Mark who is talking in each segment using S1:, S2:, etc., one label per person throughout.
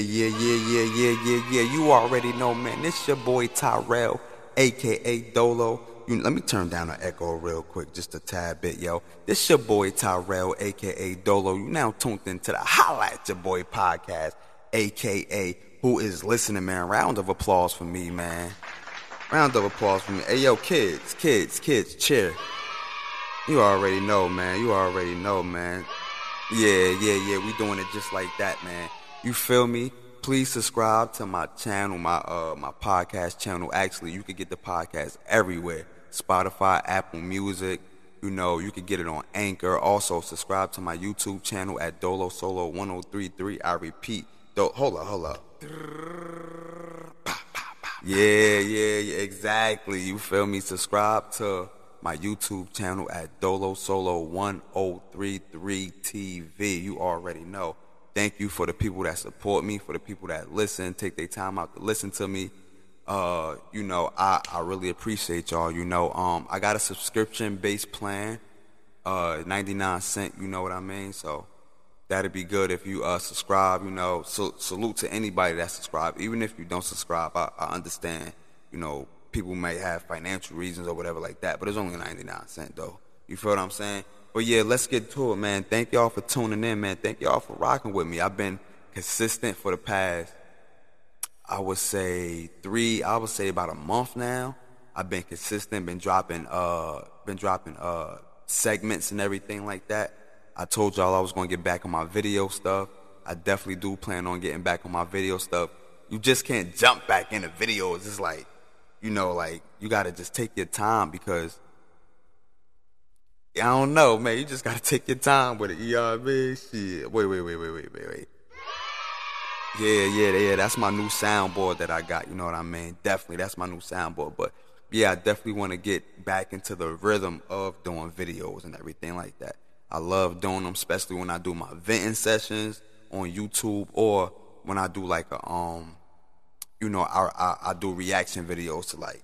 S1: yeah, yeah, yeah, yeah, yeah, yeah. You already know, man. This your boy Tyrell, aka Dolo. You, let me turn down the echo real quick, just a tad bit, yo. This your boy Tyrell, aka Dolo. You now tuned into the at Your Boy podcast, aka Who is Listening, man. Round of applause for me, man. Round of applause for me. Hey, yo, kids, kids, kids, cheer. You already know, man. You already know, man. Yeah, yeah, yeah. We doing it just like that, man. You feel me? Please subscribe to my channel, my uh my podcast channel. Actually, you can get the podcast everywhere. Spotify, Apple Music, you know, you can get it on Anchor. Also, subscribe to my YouTube channel at Dolo Solo 1033. I repeat, do- hold up, hold up. Yeah, yeah, yeah, exactly. You feel me? Subscribe to my YouTube channel at Dolo Solo 1033 TV. You already know. Thank you for the people that support me, for the people that listen, take their time out to listen to me. Uh, you know, I, I really appreciate y'all. You know, um, I got a subscription based plan, uh, 99 cent, you know what I mean? So that'd be good if you uh, subscribe, you know. So, salute to anybody that subscribe. Even if you don't subscribe, I, I understand, you know, people may have financial reasons or whatever like that, but it's only 99 cent though. You feel what I'm saying? But yeah, let's get to it, man. Thank y'all for tuning in, man. Thank y'all for rocking with me. I've been consistent for the past, I would say three, I would say about a month now. I've been consistent, been dropping, uh, been dropping, uh, segments and everything like that. I told y'all I was gonna get back on my video stuff. I definitely do plan on getting back on my video stuff. You just can't jump back into videos. It's like, you know, like you gotta just take your time because I don't know, man. You just gotta take your time with it. You know what I mean? Shit. Wait, wait, wait, wait, wait, wait, wait. Yeah, yeah, yeah. That's my new soundboard that I got. You know what I mean? Definitely, that's my new soundboard. But yeah, I definitely want to get back into the rhythm of doing videos and everything like that. I love doing them, especially when I do my venting sessions on YouTube or when I do like a um, you know, I I, I do reaction videos to like,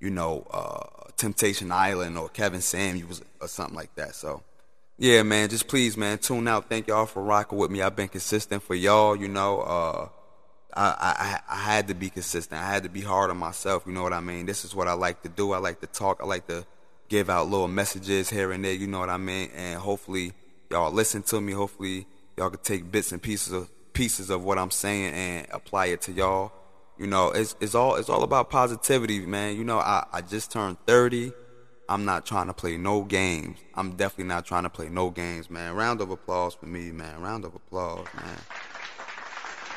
S1: you know, uh, Temptation Island or Kevin Samuels or something like that. So, yeah, man, just please, man, tune out. Thank y'all for rocking with me. I've been consistent for y'all. You know, uh, I, I I had to be consistent. I had to be hard on myself. You know what I mean? This is what I like to do. I like to talk. I like to give out little messages here and there. You know what I mean? And hopefully y'all listen to me. Hopefully y'all can take bits and pieces of pieces of what I'm saying and apply it to y'all. You know, it's it's all it's all about positivity, man. You know, I, I just turned 30. I'm not trying to play no games. I'm definitely not trying to play no games, man. Round of applause for me, man. Round of applause, man.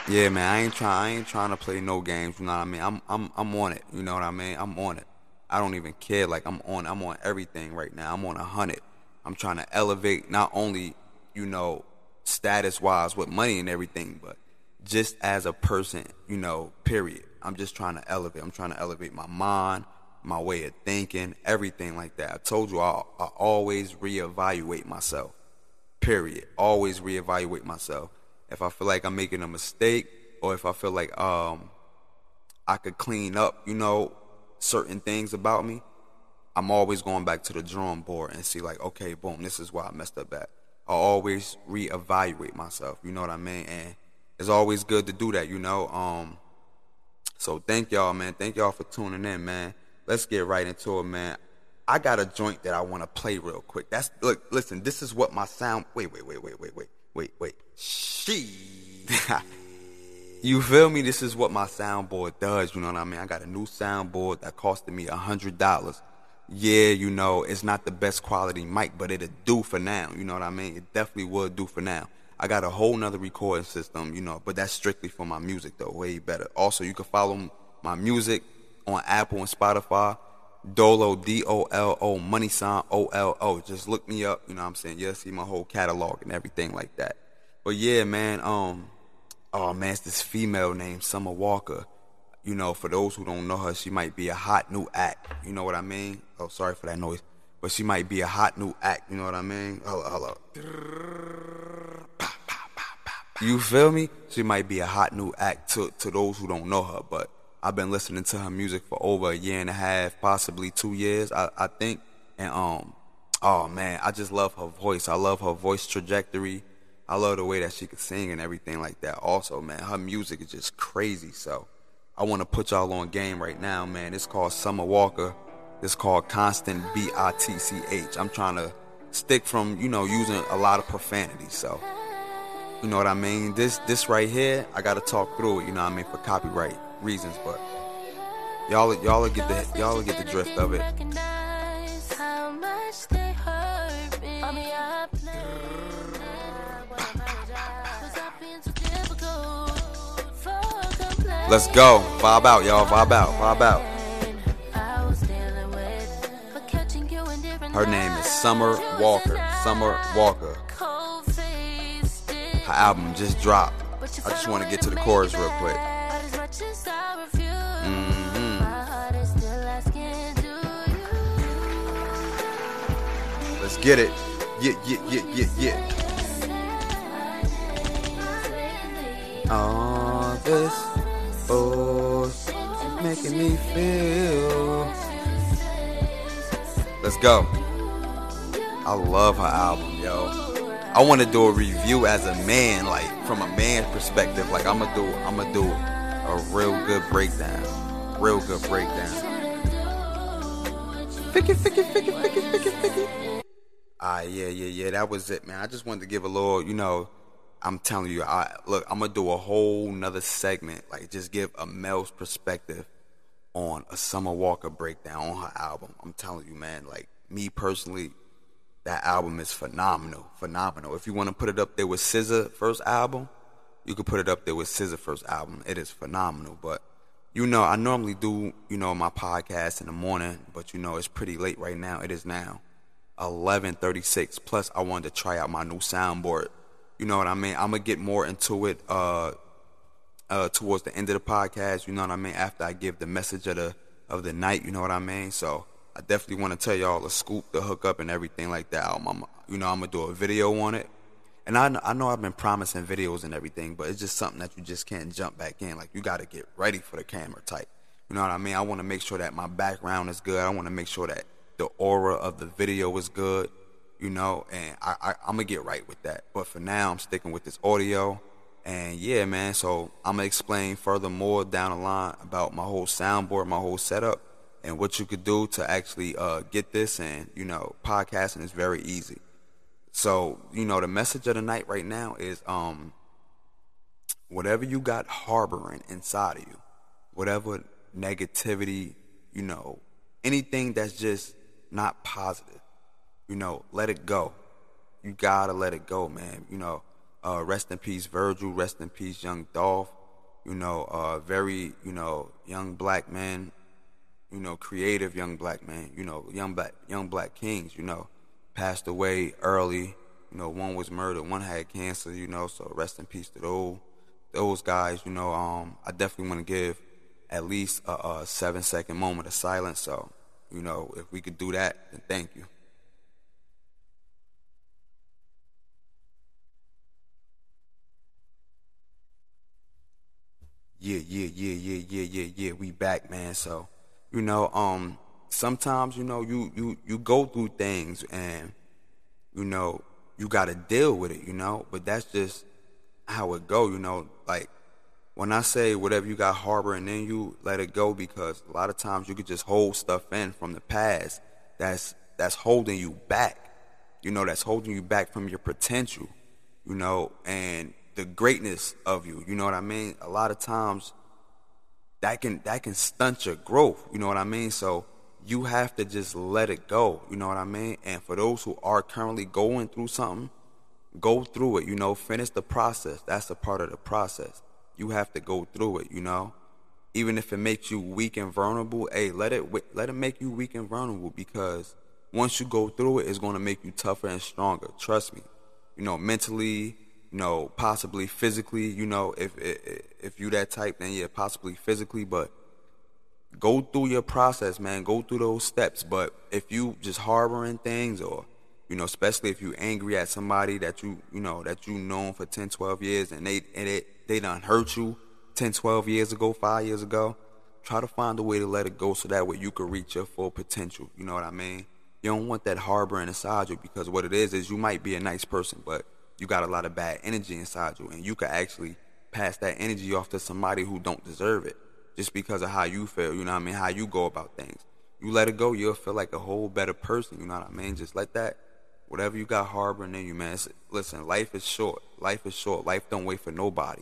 S1: Yeah, man. I ain't trying. I ain't trying to play no games. You know what I mean? I'm I'm I'm on it. You know what I mean? I'm on it. I don't even care. Like I'm on. I'm on everything right now. I'm on a hundred. I'm trying to elevate not only you know status wise with money and everything, but just as a person, you know, period. I'm just trying to elevate. I'm trying to elevate my mind, my way of thinking, everything like that. I told you I, I always reevaluate myself. Period. Always reevaluate myself. If I feel like I'm making a mistake or if I feel like um I could clean up, you know, certain things about me, I'm always going back to the drawing board and see like, okay, boom, this is why I messed up at. I always reevaluate myself. You know what I mean? And it's always good to do that, you know. Um, so thank y'all, man. Thank y'all for tuning in, man. Let's get right into it, man. I got a joint that I want to play real quick. That's look, listen. This is what my sound. Wait, wait, wait, wait, wait, wait, wait, wait. She. you feel me? This is what my soundboard does. You know what I mean? I got a new soundboard that costed me a hundred dollars. Yeah, you know, it's not the best quality mic, but it'll do for now. You know what I mean? It definitely would do for now. I got a whole nother recording system, you know, but that's strictly for my music though, way better. Also, you can follow my music on Apple and Spotify. Dolo D O L O money sign O L O. Just look me up, you know what I'm saying? You'll see my whole catalog and everything like that. But yeah, man, um oh man, it's this female named Summer Walker. You know, for those who don't know her, she might be a hot new act. You know what I mean? Oh, sorry for that noise. But she might be a hot new act, you know what I mean? Hello, hello. You feel me? She might be a hot new act to, to those who don't know her, but I've been listening to her music for over a year and a half, possibly two years, I, I think. And um, oh man, I just love her voice. I love her voice trajectory. I love the way that she could sing and everything like that. Also, man, her music is just crazy. So I want to put y'all on game right now, man. It's called Summer Walker. It's called Constant B I T C H. I'm trying to stick from you know using a lot of profanity. So you know what I mean. This this right here, I gotta talk through it. You know what I mean for copyright reasons, but y'all y'all get the y'all get the drift of it. Let's go. Vibe out, y'all. Vibe out. Vibe out. Her name is Summer Walker. Summer Walker. Her album just dropped. I just want to get to the chorus real quick. Mm-hmm. Let's get it. Yeah, yeah, yeah, yeah, yeah. All this is making me feel. Let's go. I love her album, yo. I want to do a review as a man, like from a man's perspective. Like I'm gonna do, I'm gonna do a real good breakdown, real good breakdown. Ficky. Ah, yeah, yeah, yeah. That was it, man. I just wanted to give a little, you know. I'm telling you, I look. I'm gonna do a whole nother segment, like just give a male's perspective on a Summer Walker breakdown on her album. I'm telling you, man. Like me personally, that album is phenomenal, phenomenal. If you want to put it up there with SZA first album, you could put it up there with SZA first album. It is phenomenal. But you know, I normally do you know my podcast in the morning, but you know it's pretty late right now. It is now 11:36. Plus, I wanted to try out my new soundboard. You know what I mean? I'm gonna get more into it uh, uh, towards the end of the podcast. You know what I mean? After I give the message of the of the night. You know what I mean? So I definitely want to tell y'all the scoop, the hookup, and everything like that. I'm, you know, I'm gonna do a video on it. And I, I know I've been promising videos and everything, but it's just something that you just can't jump back in. Like you got to get ready for the camera type. You know what I mean? I want to make sure that my background is good. I want to make sure that the aura of the video is good. You know, and I, I I'm gonna get right with that. But for now, I'm sticking with this audio. And yeah, man. So I'm gonna explain furthermore down the line about my whole soundboard, my whole setup, and what you could do to actually uh, get this. And you know, podcasting is very easy. So you know, the message of the night right now is um, whatever you got harboring inside of you, whatever negativity, you know, anything that's just not positive, you know, let it go. You gotta let it go, man. You know, uh, rest in peace, Virgil. Rest in peace, Young Dolph. You know, uh, very, you know, young black man. You know, creative young black man. You know, young black, young black kings. You know, passed away early. You know, one was murdered, one had cancer. You know, so rest in peace to those those guys. You know, um, I definitely want to give at least a, a seven second moment of silence. So, you know, if we could do that, then thank you. Yeah, yeah, yeah, yeah, yeah, yeah, yeah. We back, man. So, you know, um, sometimes, you know, you you you go through things and, you know, you got to deal with it, you know. But that's just how it go, you know. Like when I say whatever you got harboring in you, let it go because a lot of times you could just hold stuff in from the past that's that's holding you back. You know, that's holding you back from your potential. You know, and the greatness of you. You know what I mean? A lot of times that can that can stunt your growth. You know what I mean? So you have to just let it go. You know what I mean? And for those who are currently going through something, go through it. You know, finish the process. That's a part of the process. You have to go through it. You know, even if it makes you weak and vulnerable. Hey, let it let it make you weak and vulnerable because once you go through it, it's going to make you tougher and stronger. Trust me. You know, mentally, you know, possibly physically, you know, if if, you that type, then yeah, possibly physically, but go through your process, man. Go through those steps. But if you just harboring things or, you know, especially if you angry at somebody that you, you know, that you known for 10, 12 years and they and it they done hurt you 10, 12 years ago, five years ago, try to find a way to let it go so that way you can reach your full potential. You know what I mean? You don't want that harboring inside you because what it is is you might be a nice person, but you got a lot of bad energy inside you, and you could actually pass that energy off to somebody who don't deserve it, just because of how you feel. You know what I mean? How you go about things. You let it go, you'll feel like a whole better person. You know what I mean? Just let that, whatever you got harboring in you, man. Listen, life is short. Life is short. Life don't wait for nobody.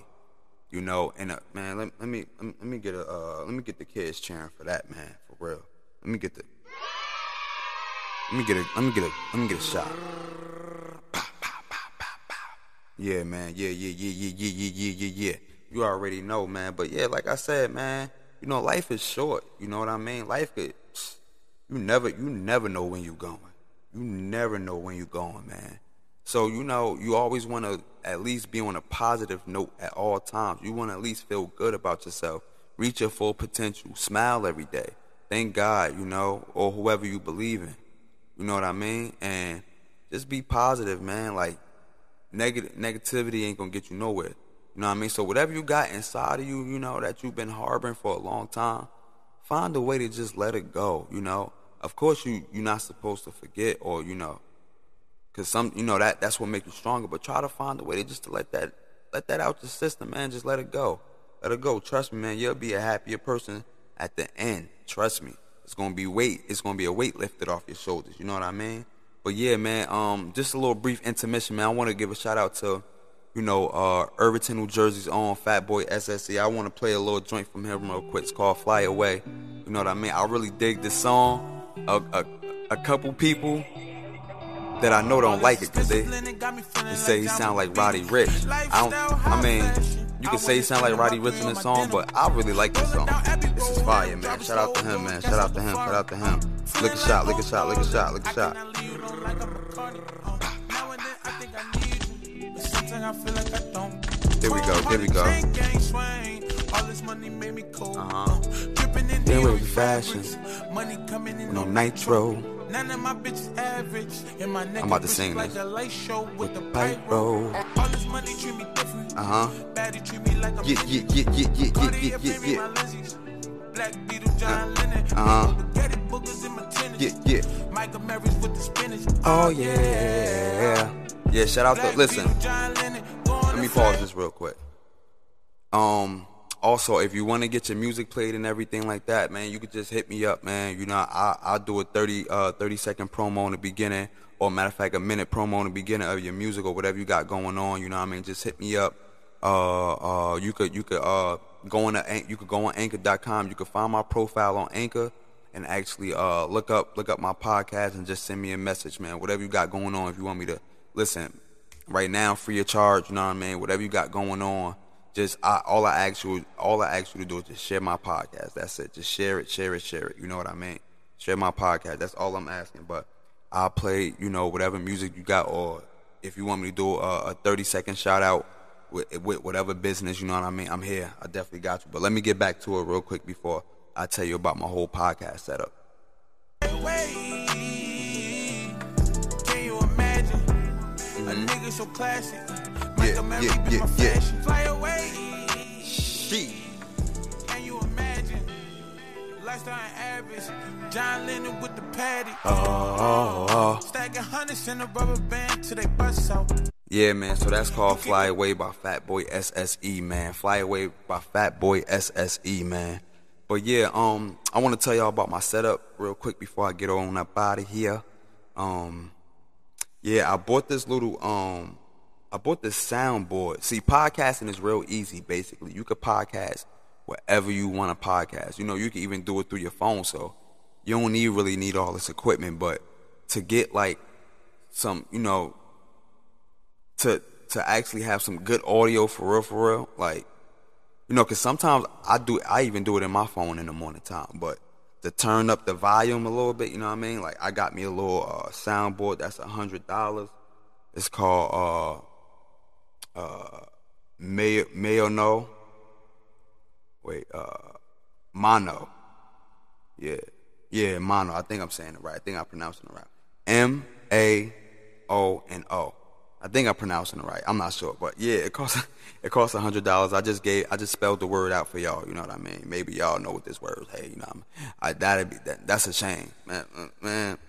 S1: You know, and uh, man, let, let me let me get a uh, let me get the kids cheering for that, man, for real. Let me get the let me get a let me get a let me get a shot. Yeah, man. Yeah, yeah, yeah, yeah, yeah, yeah, yeah, yeah, yeah. You already know, man. But yeah, like I said, man, you know, life is short. You know what I mean? Life could you never you never know when you're going. You never know when you're going, man. So, you know, you always want to at least be on a positive note at all times. You want to at least feel good about yourself. Reach your full potential. Smile every day. Thank God, you know, or whoever you believe in. You know what I mean? And just be positive, man. Like negative negativity ain't gonna get you nowhere. You know what I mean? So whatever you got inside of you, you know, that you've been harboring for a long time, find a way to just let it go, you know. Of course you you're not supposed to forget or, you know, Cause some, you know, that that's what makes you stronger. But try to find a way to just to let that let that out the system, man. Just let it go. Let it go. Trust me, man. You'll be a happier person at the end. Trust me. It's gonna be weight. It's gonna be a weight lifted off your shoulders. You know what I mean? But yeah, man. Um, just a little brief intermission, man. I want to give a shout out to, you know, uh, Irvington, New Jersey's own Fat Boy SSE. I want to play a little joint from him real quick. It's called "Fly Away." You know what I mean? I really dig this song. A, a, a couple people that I know don't like it because they, they say he sound like Roddy Ricch. I don't. I mean, you can say he sound like Roddy Ricch in this song, but I really like this song. This is fire, man. Shout out to him, man. Shout out to him. Shout out to him. Lick a shot. look a shot. look a shot. look a shot. There we go. There we go. Uh-huh. Then with fashion. No nitro. None of my bitches average. And my I'm about to sing like this. a light show with the pipe roll. All this money treat me different. Uh huh. Baddie treat me like a yeah, yeah, yeah, yeah, yeah, yeah, yeah, yeah, yeah. Black Beetle, John uh, Lennon. Uh huh. Yeah, yeah. Michael Mary's with the spinach. Oh yeah. Yeah, shout out to listen. Let me pause this real quick. Um also, if you want to get your music played and everything like that, man, you could just hit me up, man. You know, I, I'll do a 30, uh, 30 second promo in the beginning, or matter of fact, a minute promo in the beginning of your music or whatever you got going on. You know what I mean? Just hit me up. Uh, uh, you could, you could, uh, go on you could go on anchor.com. You could find my profile on Anchor and actually, uh, look up, look up my podcast and just send me a message, man. Whatever you got going on, if you want me to listen right now, free of charge, you know what I mean? Whatever you got going on just I, all I ask you, all I ask you to do is just share my podcast. That's it. Just share it, share it, share it. You know what I mean? Share my podcast. That's all I'm asking. But I'll play, you know, whatever music you got, or if you want me to do a, a 30 second shout out with, with whatever business, you know what I mean? I'm here. I definitely got you. But let me get back to it real quick before I tell you about my whole podcast setup. so classic. Yeah, yeah, yeah, yeah. Fly away. She. Can you imagine? Lifestyle average. John Lennon with the paddy. Oh, oh, oh. Stacking hundreds in a rubber band till they bust out. Yeah, man. So that's called Fly Away by Fat Boy SSE, man. Fly Away by Fat Boy SSE, man. But yeah, um, I want to tell y'all about my setup real quick before I get on up out of here. Um, yeah, I bought this little um I bought this soundboard. See, podcasting is real easy basically. You could podcast wherever you want to podcast. You know, you can even do it through your phone, so you don't need really need all this equipment, but to get like some, you know, to to actually have some good audio for real for real, like you know, cuz sometimes I do I even do it in my phone in the morning time, but to turn up the volume a little bit. You know what I mean? Like I got me a little uh, soundboard that's a hundred dollars. It's called uh uh Mayo Mayo No. Wait, uh Mono. Yeah. Yeah, mono. I think I'm saying it right. I think I'm pronouncing it right. M A O N O. I think I'm pronouncing it right. I'm not sure, but yeah, it costs it costs a hundred dollars. I just gave I just spelled the word out for y'all. You know what I mean? Maybe y'all know what this word is. Hey, you know, I, mean? I that'd be that. That's a shame, man. Man.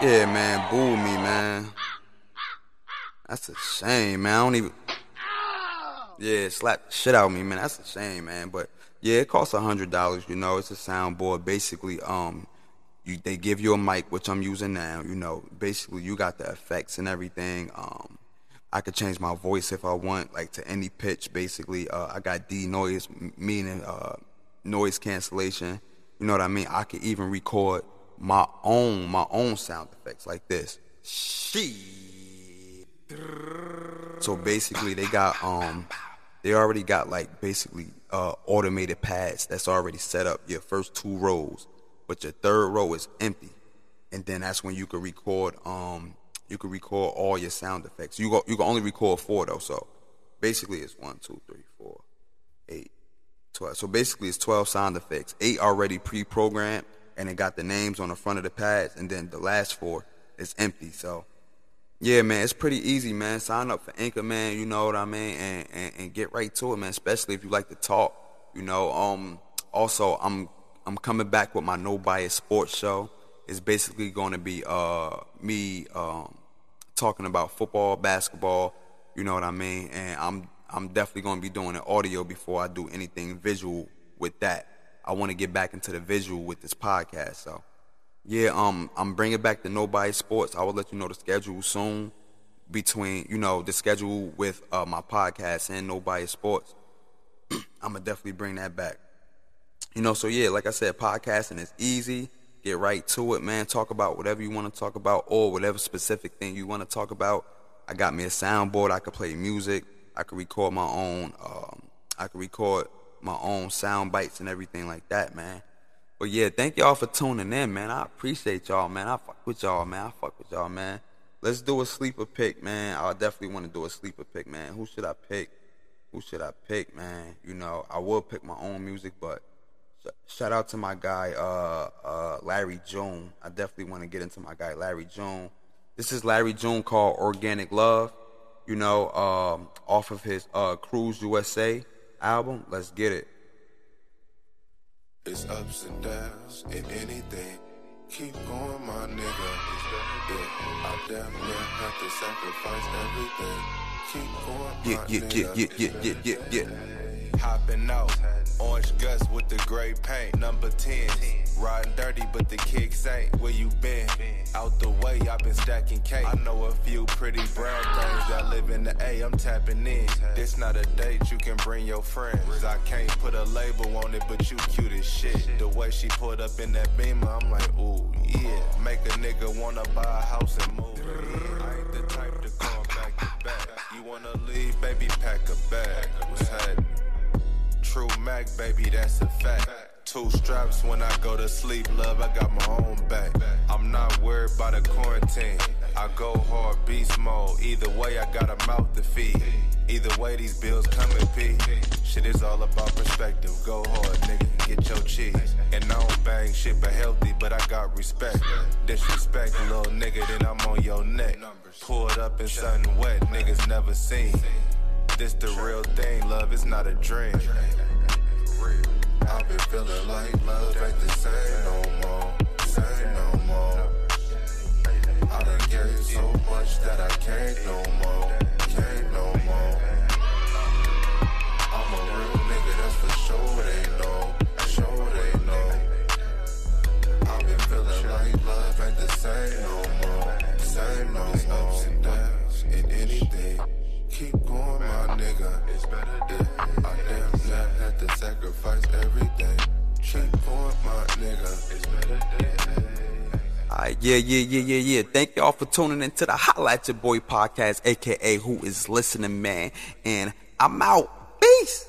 S1: Yeah, man. Boo me, man. That's a shame, man. I don't even. Yeah, slap shit out of me, man. That's a shame, man. But yeah, it costs a hundred dollars. You know, it's a soundboard. Basically, um, you they give you a mic, which I'm using now. You know, basically you got the effects and everything. Um, I could change my voice if I want, like to any pitch. Basically, uh, I got D noise, meaning uh, noise cancellation. You know what I mean? I could even record my own my own sound effects like this. She. So basically, they got um, they already got like basically uh, automated pads that's already set up. Your first two rows, but your third row is empty, and then that's when you can record um, you can record all your sound effects. You go you can only record four though, so basically it's one, two, three, four, eight, twelve. So basically it's twelve sound effects. Eight already pre-programmed, and it got the names on the front of the pads, and then the last four is empty. So yeah, man, it's pretty easy, man. Sign up for Anchor, man. You know what I mean, and, and and get right to it, man. Especially if you like to talk. You know, um. Also, I'm I'm coming back with my No Bias Sports Show. It's basically going to be uh me um talking about football, basketball. You know what I mean, and I'm I'm definitely going to be doing an audio before I do anything visual with that. I want to get back into the visual with this podcast, so. Yeah, um, I'm bringing back the Nobody Sports. I will let you know the schedule soon between, you know, the schedule with uh, my podcast and Nobody Sports. I'm gonna definitely bring that back. You know, so yeah, like I said, podcasting is easy. Get right to it, man. Talk about whatever you want to talk about or whatever specific thing you want to talk about. I got me a soundboard. I can play music. I can record my own. Um, I can record my own sound bites and everything like that, man. But yeah, thank y'all for tuning in, man. I appreciate y'all, man. I fuck with y'all, man. I fuck with y'all, man. Let's do a sleeper pick, man. I definitely want to do a sleeper pick, man. Who should I pick? Who should I pick, man? You know, I will pick my own music, but shout out to my guy, uh, uh, Larry June. I definitely want to get into my guy, Larry June. This is Larry June called Organic Love, you know, um, off of his uh, Cruise USA album. Let's get it.
S2: It's ups and downs in anything. Keep going, my nigga. Yeah, I damn near have to sacrifice everything. Keep going, my
S1: Yeah, yeah,
S2: nigga.
S1: yeah, yeah, yeah, yeah, yeah.
S2: Hopping out. Orange guts with the gray paint. Number 10. Riding dirty, but the kicks ain't. Where you been? Out the way, i been stacking cake. I know a few pretty brown things that live in the A. I'm tapping in. This not a date, you can bring your friends. I can't put a label on it, but you cute as shit. The way she put up in that beamer, I'm like, ooh, yeah. Make a nigga wanna buy a house and move. I ain't the type to call back to back. You wanna leave, baby, pack a bag. What's happening? True Mac, baby, that's a fact. Two straps when I go to sleep, love, I got my own back. I'm not worried about a quarantine. I go hard, beast mode. Either way, I got a mouth to feed. Either way, these bills come in P. Shit is all about perspective. Go hard, nigga, get your cheese. And I don't bang shit but healthy, but I got respect. Disrespect, little nigga, then I'm on your neck. Pulled up in something wet, niggas never seen. This the real thing, love, it's not a dream. I've been feeling like love ain't the same no more, same no more. I done gave so much that I can't no more, can't no more. I'm a real nigga, that's for sure. They know, sure they know. I've been feeling like love ain't the same no more, same no more. Ups and downs in anything. Keep going, my nigga. It's better yeah.
S1: Yeah, yeah, yeah, yeah, yeah. Thank y'all for tuning into the at Your Boy podcast, aka Who Is Listening Man. And I'm out. Peace.